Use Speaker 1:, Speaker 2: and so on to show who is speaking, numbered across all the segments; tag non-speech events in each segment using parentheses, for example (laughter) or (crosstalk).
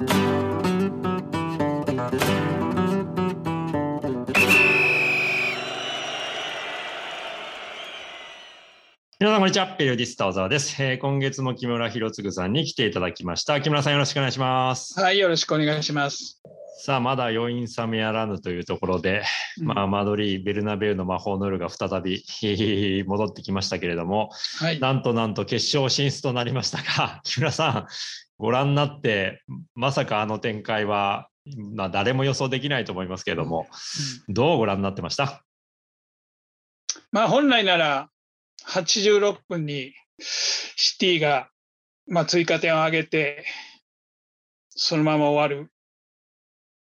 Speaker 1: 皆さん、こんにちは。ペリオディスタ小沢です、えー。今月も木村博次さんに来ていただきました。木村さん、よろしくお願いします。
Speaker 2: はい、よろしくお願いします。
Speaker 1: さあ、まだ余韻冷めやらぬというところで、うん、まあ、マドリー、ベルナベウの魔法の夜が再び戻ってきましたけれども、はい、なんとなんと決勝進出となりましたが、木村さん、ご覧になって、まさかあの展開は、まあ、誰も予想できないと思いますけれども、うん、どうご覧になってました？
Speaker 2: まあ、本来なら、86分にシティが、まあ、追加点を挙げて、そのまま終わる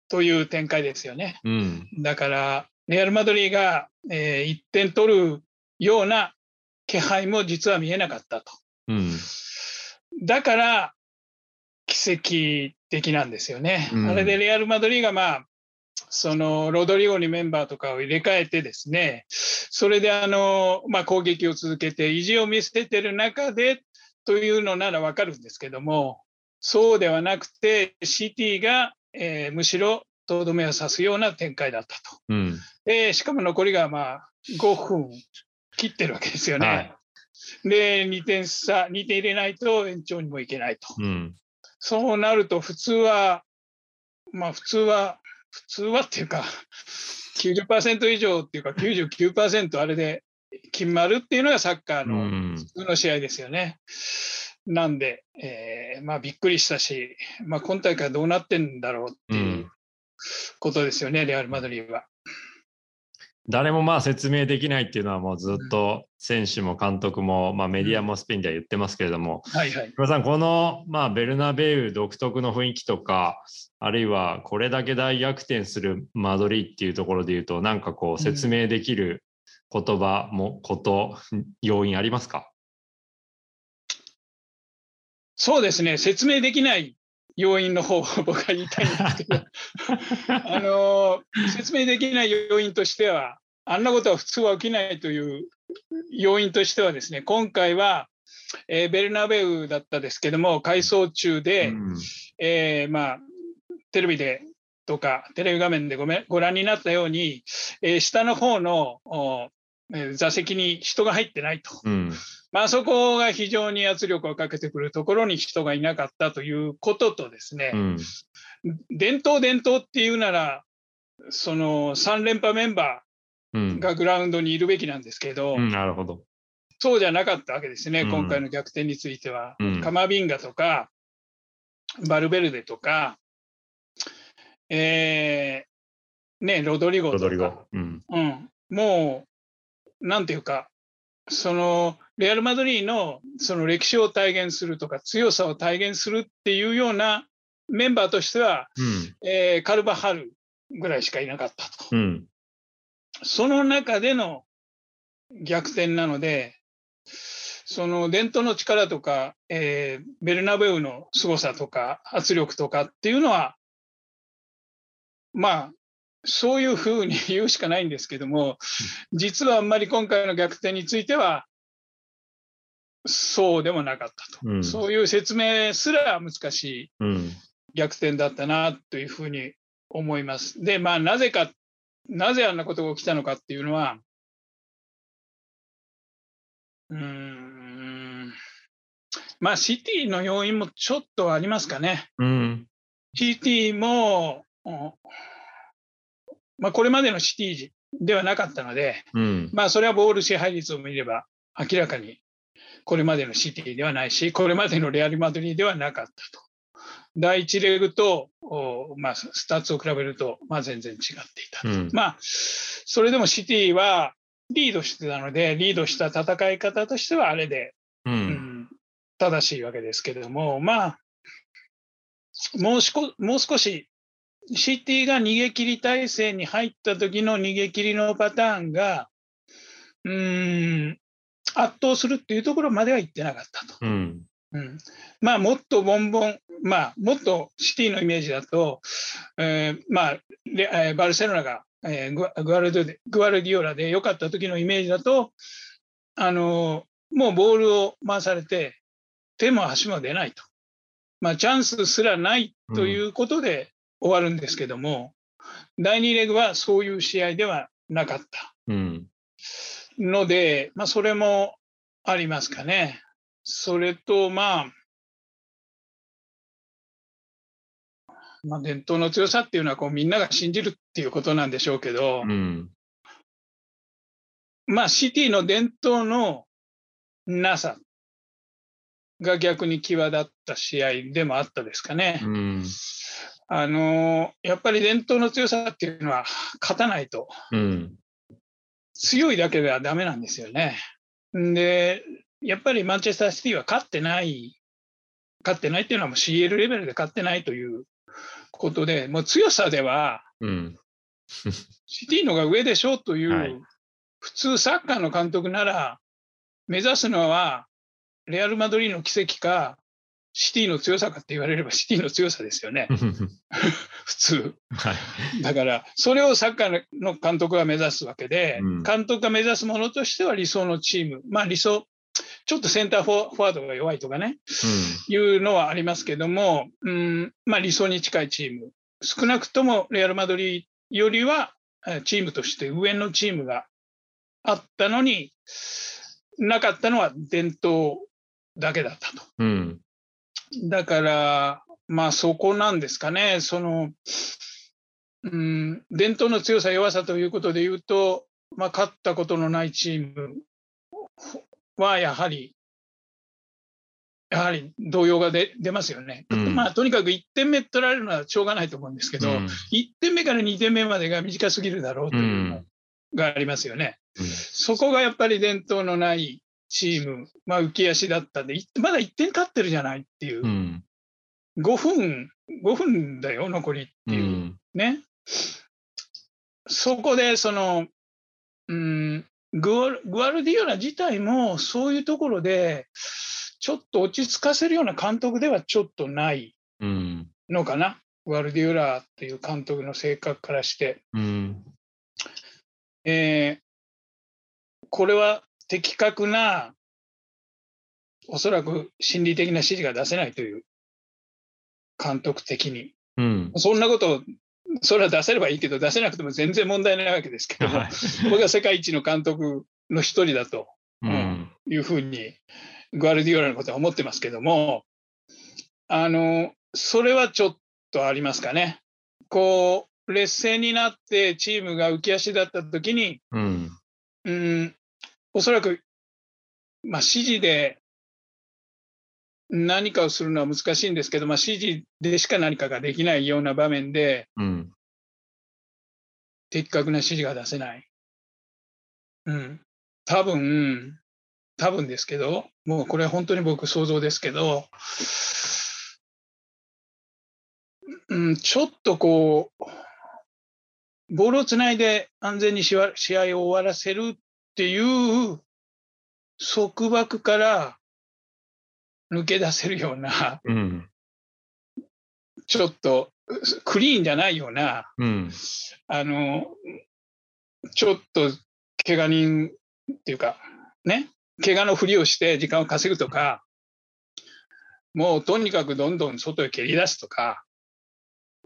Speaker 2: という展開ですよね。うん、だから、レアル・マドリーが、えー、1点取るような気配も実は見えなかったと。うん、だから、奇跡的なんですよね。うん、あれでレアル・マドリーが、まあ、そのロドリゴにメンバーとかを入れ替えてですね、それであの、まあ、攻撃を続けて意地を見せてる中でというのなら分かるんですけども、そうではなくて、シティが、えー、むしろとどめを刺すような展開だったと。うん、でしかも残りがまあ5分切ってるわけですよね。はい、で、2点差、2点入れないと延長にもいけないと。うん、そうなると、普通は、まあ普通は普通はっていうか、90%以上っていうか、99%あれで決まるっていうのがサッカーの普通の試合ですよね。なんで、えー、まあびっくりしたし、まあ、今大会どうなってんだろうっていうことですよね、レアル・マドリーは。
Speaker 1: 誰もまあ説明できないっていうのはもうずっと選手も監督も、まあ、メディアもスペインでは言ってますけれども、はいはい、さんこの、まあ、ベルナベウ独特の雰囲気とかあるいはこれだけ大逆転するマドリーっていうところで言うとなんかこう説明できる言葉も、こと、要因ありますか？
Speaker 2: そうですね。説明できない要因の方を僕は言いたいんですけど (laughs) あの説明できない要因としてはあんなことは普通は起きないという要因としてはですね今回は、えー、ベルナベウだったですけども改装中で、うん、えー、まあ、テレビでとかテレビ画面でごめご覧になったように、えー、下の方の座席に人が入ってないと、うん、まあ、そこが非常に圧力をかけてくるところに人がいなかったということとですね、うん、伝統伝統っていうならその3連覇メンバーがグラウンドにいるべきなんですけど、
Speaker 1: うん、なるほど。
Speaker 2: そうじゃなかったわけですね、今回の逆転については。カマビンガとかバルベルデとか、えーね、ロドリゴとか、うん、うん、もう、なんていうか、そのレアル・マドリーのその歴史を体現するとか強さを体現するっていうようなメンバーとしては、うん、えー、カルバハルぐらいしかいなかったと。うん、その中での逆転なので、その伝統の力とか、えー、ベルナベウの凄さとか圧力とかっていうのは、まあ、そういうふうに言うしかないんですけども、実はあんまり今回の逆転については、そうでもなかったと、うん、そういう説明すら難しい逆転だったなというふうに思います。で、まあ、なぜか、なぜあんなことが起きたのかっていうのは、うん、まあ、シティの要因もちょっとありますかね。うん、シティも、まあ、これまでのシティではなかったので、うん、まあ、それはボール支配率を見れば明らかにこれまでのシティではないし、これまでのレアル・マドリーではなかったと。第1レグと、まあ、スタッツを比べると、まあ、全然違っていたと、うん、まあ、それでもシティはリードしてたので、リードした戦い方としてはあれで、うん、うん、正しいわけですけれども、まあ、もうもう少しシティが逃げ切り体制に入った時の逃げ切りのパターンが、うん、圧倒するっていうところまでは行ってなかったと。うんうん、まあもっとボンボン、まあ、もっとシティのイメージだと、えー、まあレバルセロナが、えー、グアルデグアルディオラで良かった時のイメージだとあのもうボールを回されて手も足も出ないと。まあ、チャンスすらないということで終わるんですけども、うん、第2レグはそういう試合ではなかった。ので、まあ、それもありますかね。それと、まあ、まあ、伝統の強さっていうのはこうみんなが信じるっていうことなんでしょうけど、うん、まあシティの伝統のなさが逆に際立った試合でもあったですかね。うん、あのやっぱり伝統の強さっていうのは勝たないと、うん、強いだけではダメなんですよね。でやっぱりマンチェスターシティは勝ってない勝ってないっていうのはもう CL レベルで勝ってないということでもう強さでは、うん、シティのが上でしょうという、はい、普通サッカーの監督なら目指すのはレアル・マドリーの奇跡か、シティの強さかって言われればシティの強さですよね。普通。はい、だから、それをサッカーの監督が目指すわけで、うん、監督が目指すものとしては理想のチーム。まあ理想、ちょっとセンターフォワードが弱いとかね、うん、いうのはありますけども、うんまあ、理想に近いチーム。少なくともレアル・マドリーよりはチームとして上のチームがあったのになかったのは伝統だけだったと。うん、だから、まあそこなんですかね、その、うん、伝統の強さ、弱さということで言うと、まあ、勝ったことのないチームはやはり、やはり動揺が出出ますよね。うん、まあ、とにかく1点目取られるのはしょうがないと思うんですけど、うん、1点目から2点目までが短すぎるだろうというのがありますよね。うん、そこがやっぱり伝統のないチーム、まあ、浮き足だったんで、まだ1点勝ってるじゃないっていう、うん、5分、5分だよ、残りっていう、うん、ね。そこで、その、うん、グアルディオラ自体もそういうところで、ちょっと落ち着かせるような監督ではちょっとないのかな、うん、グアルディオラっていう監督の性格からして。うん、えー、これは的確な、おそらく心理的な指示が出せないという、監督的に。うん、そんなことそれは出せればいいけど、出せなくても全然問題ないわけですけども、はい、僕が世界一の監督の一人だと、うん、いうふうに、グアルディオラのことは思ってますけども、あの、それはちょっとありますかね。こう、劣勢になってチームが浮き足だったときに、うん、うんおそらく、まあ、指示で何かをするのは難しいんですけど、まあ、指示でしか何かができないような場面で、うん、的確な指示が出せない。うん。多分、多分ですけど、もうこれは本当に僕想像ですけど、うん、ちょっとこう、ボールをつないで安全に試合を終わらせるっていう束縛から抜け出せるような、うん、ちょっとクリーンじゃないような、うん、あの、ちょっと怪我人っていうか、ね、怪我のふりをして時間を稼ぐとか、もうとにかくどんどん外へ蹴り出すとか、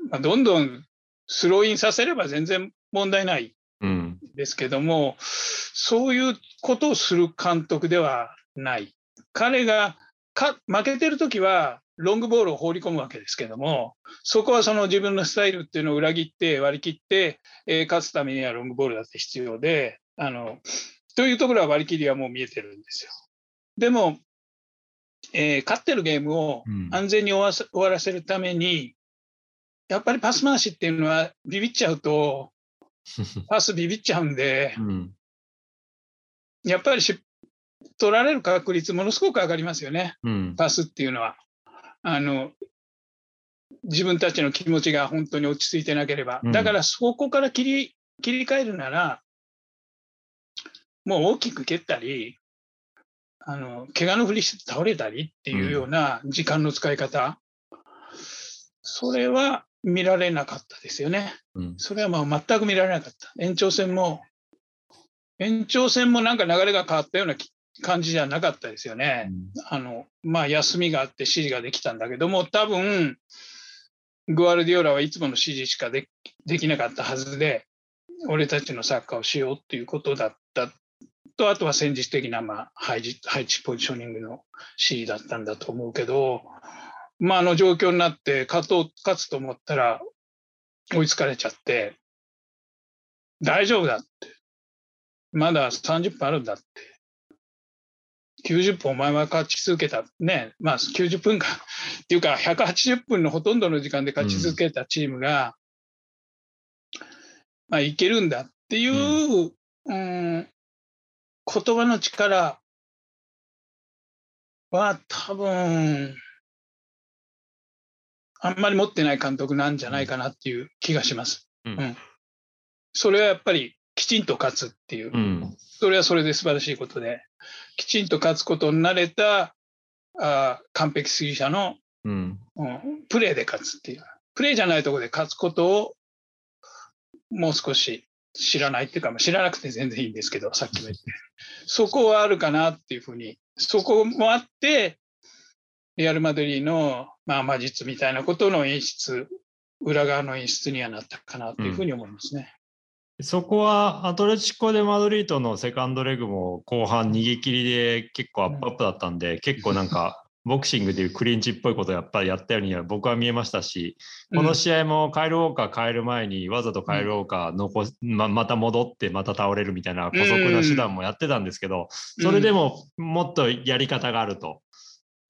Speaker 2: まあ、どんどんスローインさせれば全然問題ないですけども、そういうことをする監督ではない。彼がか負けてる時はロングボールを放り込むわけですけども、そこはその自分のスタイルっていうのを裏切って割り切って、えー、勝つためにはロングボールだって必要で、あのというところは割り切りはもう見えてるんですよ。でも、えー、勝ってるゲームを安全に終わ,、終わらせるために、やっぱりパス回しっていうのはビビっちゃうと、(laughs) パスビビっちゃうんで、うん、やっぱり取られる確率ものすごく上がりますよね、うん、パスっていうのは。あの自分たちの気持ちが本当に落ち着いてなければ。だからそこから切り切り替えるなら、もう大きく蹴ったり、あの怪我のふりして倒れたりっていうような時間の使い方、うん、それは見られなかったですよね。うん、それはまあ全く見られなかった。延長戦も、延長戦もなんか流れが変わったような感じじゃなかったですよね。うん、あのまあ、休みがあって指示ができたんだけども、多分グアルディオラはいつもの指示しかでできなかったはずで、俺たちのサッカーをしようっていうことだったと、あとは戦術的な、まあ、配置配置ポジショニングの指示だったんだと思うけど、まあ、あの状況になって勝とう勝つと思ったら追いつかれちゃって、大丈夫だって。まだ30分あるんだって。90分お前は勝ち続けた。ね、まあ90分間 (laughs) っていうか180分のほとんどの時間で勝ち続けたチームが、うん、まあいけるんだっていう、うん、うん言葉の力は多分、あんまり持ってない監督なんじゃないかなっていう気がします。うん、うん、それはやっぱりきちんと勝つっていう、うん、それはそれで素晴らしいことで、きちんと勝つことに慣れたあ完璧主義者の、うん、うん、プレーで勝つっていう、プレーじゃないところで勝つことをもう少し知らないっていうか、知らなくて全然いいんですけど、さっきも言って。そこはあるかなっていうふうに、そこもあって、リアル・マドリーの、まあ、魔術みたいなことの演出、裏側の演出にはなったかなというふうに思いますね。
Speaker 1: うん、そこはアトレチコ・でマドリードのセカンドレグも後半逃げ切りで結構アップアップだったんで、うん、結構なんかボクシングでいうクリンチっぽいことをやっぱりやったようには僕は見えましたし、この試合もカイル・ウォーカー変える前にわざとカイル・ウォーカー残ままた戻ってまた倒れるみたいな姑息な手段もやってたんですけど、それでももっとやり方があると。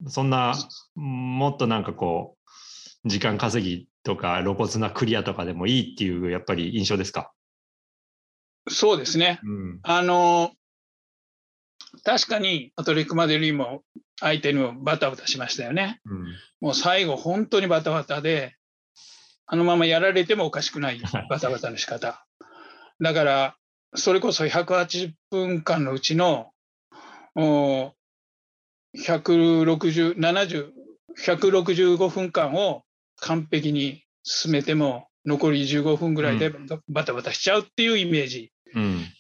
Speaker 1: そんなもっとなんかこう時間稼ぎとか露骨なクリアとかでもいいっていうやっぱり印象ですか？
Speaker 2: そうですね。うん、あの確かにアトリック・マデリーも相手にバタバタしましたよね。うん、もう最後、本当にバタバタで、あのままやられてもおかしくない (laughs) バタバタの仕方。だから、それこそ180分間のうちの160、70、165分間を完璧に進めても、残り15分ぐらいでバタバタしちゃうっていうイメージ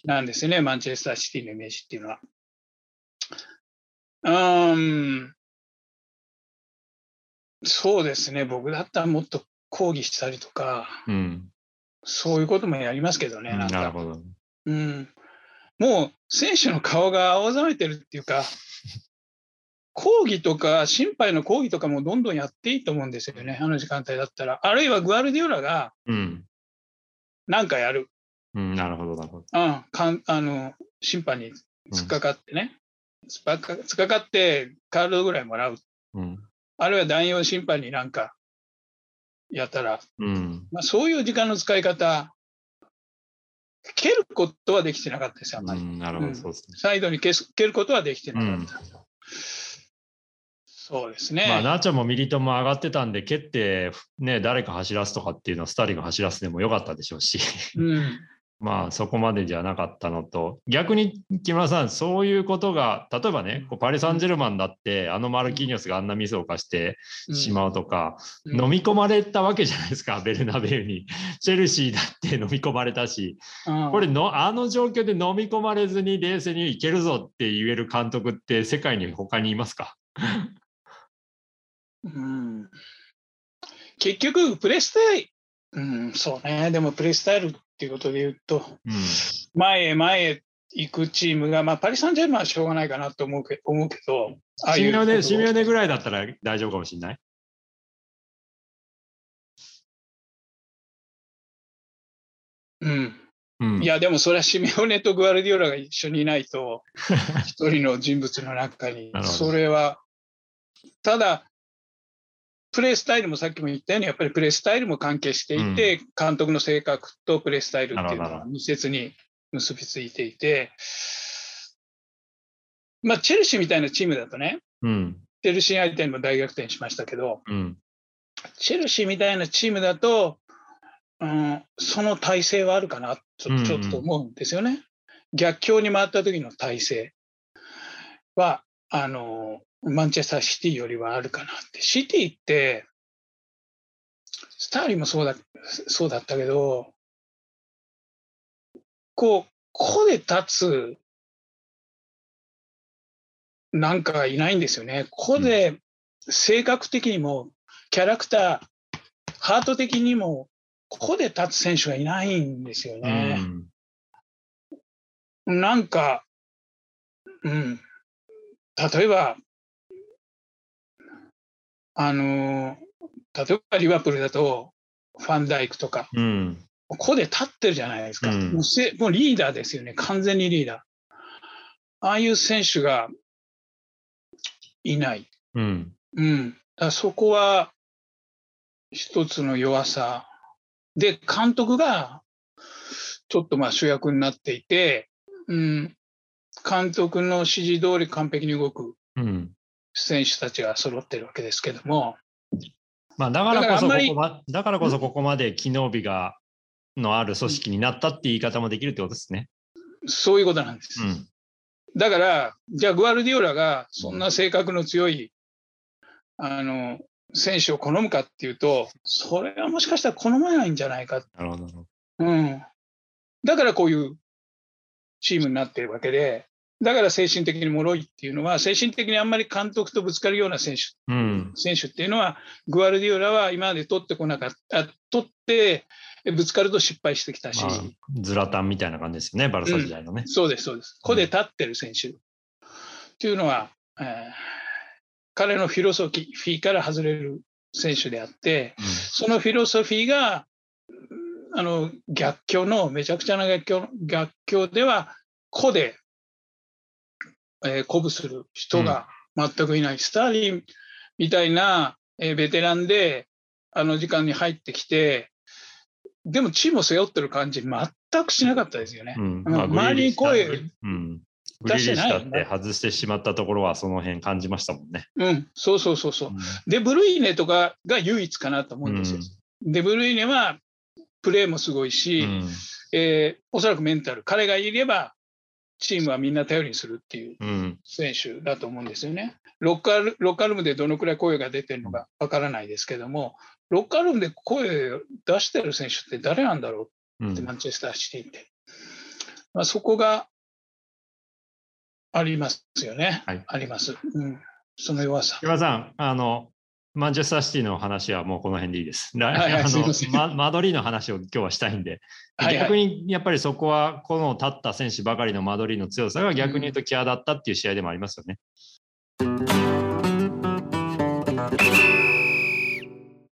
Speaker 2: なんですよね、うん、マンチェスターシティのイメージっていうのは。うん、そうですね、僕だったらもっと抗議したりとか、うん、そういうこともやりますけどね、
Speaker 1: なんなるほど。
Speaker 2: うん、もう選手の顔が青ざめてるっていうか、抗議とか、心配の抗議とかもどんどんやっていいと思うんですよね、あの時間帯だったら。あるいはグアルディオラが、なんかやる。
Speaker 1: うん、なるほど、なるほど。
Speaker 2: うん、かんあの審判に突っかかってね、突っかかってカードぐらいもらう。うん、あるいは男用審判になんかやったら、うん、まあ、そういう時間の使い方、蹴ることはできてなかったですよ、あんまり。
Speaker 1: なるほど、そうですね。
Speaker 2: サイドに蹴ることはできてなかった。そうですね。
Speaker 1: まあ、ナーチャもミリトンも上がってたんで、蹴って、ね、誰か走らすとかっていうのは、スターリンが走らすでもよかったでしょうし。うん、(laughs) まあそこまでじゃなかったのと。逆に木村さんそういうことが例えばねこうパリ・サンジェルマンだってあのマルキーニョスがあんなミスを犯してしまうとか、うん、飲み込まれたわけじゃないですかベルナベウに。(laughs) チェルシーだって飲み込まれたし、うん、これのあの状況で飲み込まれずに冷静にいけるぞって言える監督って世界に他にいますか？
Speaker 2: うん、結局プレスタイル、うん、そうね。でもプレスタイルっていうことで言うと、うん、前へ前へ行くチームが、まあ、パリ・サンジェルマンはしょうがないかなと思うけ思うけど、
Speaker 1: シミオネシミオネぐらいだったら大丈夫かもしれない？
Speaker 2: うん。うん、いや、でもそれはシミオネとグアルディオラが一緒にいないと、一人の人物の中に、(laughs) それは、ただ、プレースタイルもさっきも言ったように、やっぱりプレースタイルも関係していて、うん、監督の性格とプレースタイルっていうのは密接に結びついていて、まあ、チェルシーみたいなチームだとね、うん、チェルシー相手にも大逆転しましたけど、うん、チェルシーみたいなチームだと、うん、その体制はあるかなちょちょっと思うんですよね。うんうん、逆境に回った時の体制は、あの、マンチェスターシティよりはあるかなって。シティって、スターリーもそうだそうだったけど、こう、個で立つなんかいないんですよね。ここで性格的にも、キャラクター、ハート的にも、ここで立つ選手がいないんですよね。うん、なんか、うん、例えば、あの、例えばリバプールだと、ファンダイクとか、うん、ここで立ってるじゃないですか、うん、もうせもうリーダーですよね、完全にリーダー。ああいう選手がいない。うん。うん、だそこは一つの弱さ。で、監督がちょっとまあ主役になっていて、うん、監督の指示通り完璧に動く選手たちが揃ってるわけですけども。
Speaker 1: まあ、だからこそここまだからこそここまで機能美がのある組織になったって言い方もできるってことですね。
Speaker 2: そういうことなんです。うん、だから、じゃあグアルディオラがそんな性格の強い、あの選手を好むかっていうと、それはもしかしたら好まないんじゃないか。なるほど。うん。だからこういうチームになっているわけで、だから精神的に脆いっていうのは、精神的にあんまり監督とぶつかるような選手、うん、選手っていうのは、グアルディオラは今まで取ってこなかった、取ってぶつかると失敗してきたし。まあ、
Speaker 1: ズラタンみたいな感じですよね、バルサ時代のね。
Speaker 2: うん、そうです、そうです。ここで立ってる選手っていうのは、えー、彼のフィロソフィーから外れる選手であって、うん、そのフィロソフィーがあの逆境のめちゃくちゃな逆境逆境では個で、えー、鼓舞する人が全くいない、うん、スターリンみたいな、えー、ベテランであの時間に入ってきてでもチームを背負ってる感じ全くしなかったですよね。うん。まあ、周りに声、うん、
Speaker 1: 出してない、ね、外してしまったところはその辺感じましたもんね。
Speaker 2: うん、そうそうそうそう。うん、で、ブルイネとかが唯一かなと思うんですよ。うん、で、ブルイネはプレーもすごいし、うん、えー、おそらくメンタル、彼がいれば、チームはみんな頼りにするっていう選手だと思うんですよね。ロッカーロッカールームでどのくらい声が出てるのかわからないですけども、ロッカールームで声を出してる選手って誰なんだろうって、マンチェスターシティって。まあ、そこがありますよね。はい、あります。うん。その弱さ。
Speaker 1: 岩さん、あの、マンチェスターシティの話はもうこの辺でいいです。(laughs) はいはい、あのママドリーの話を今日はしたいんで、はいはい、逆にやっぱりそこはこの立った選手ばかりのマドリーの強さが逆に言うと際立ったっていう試合でもありますよね。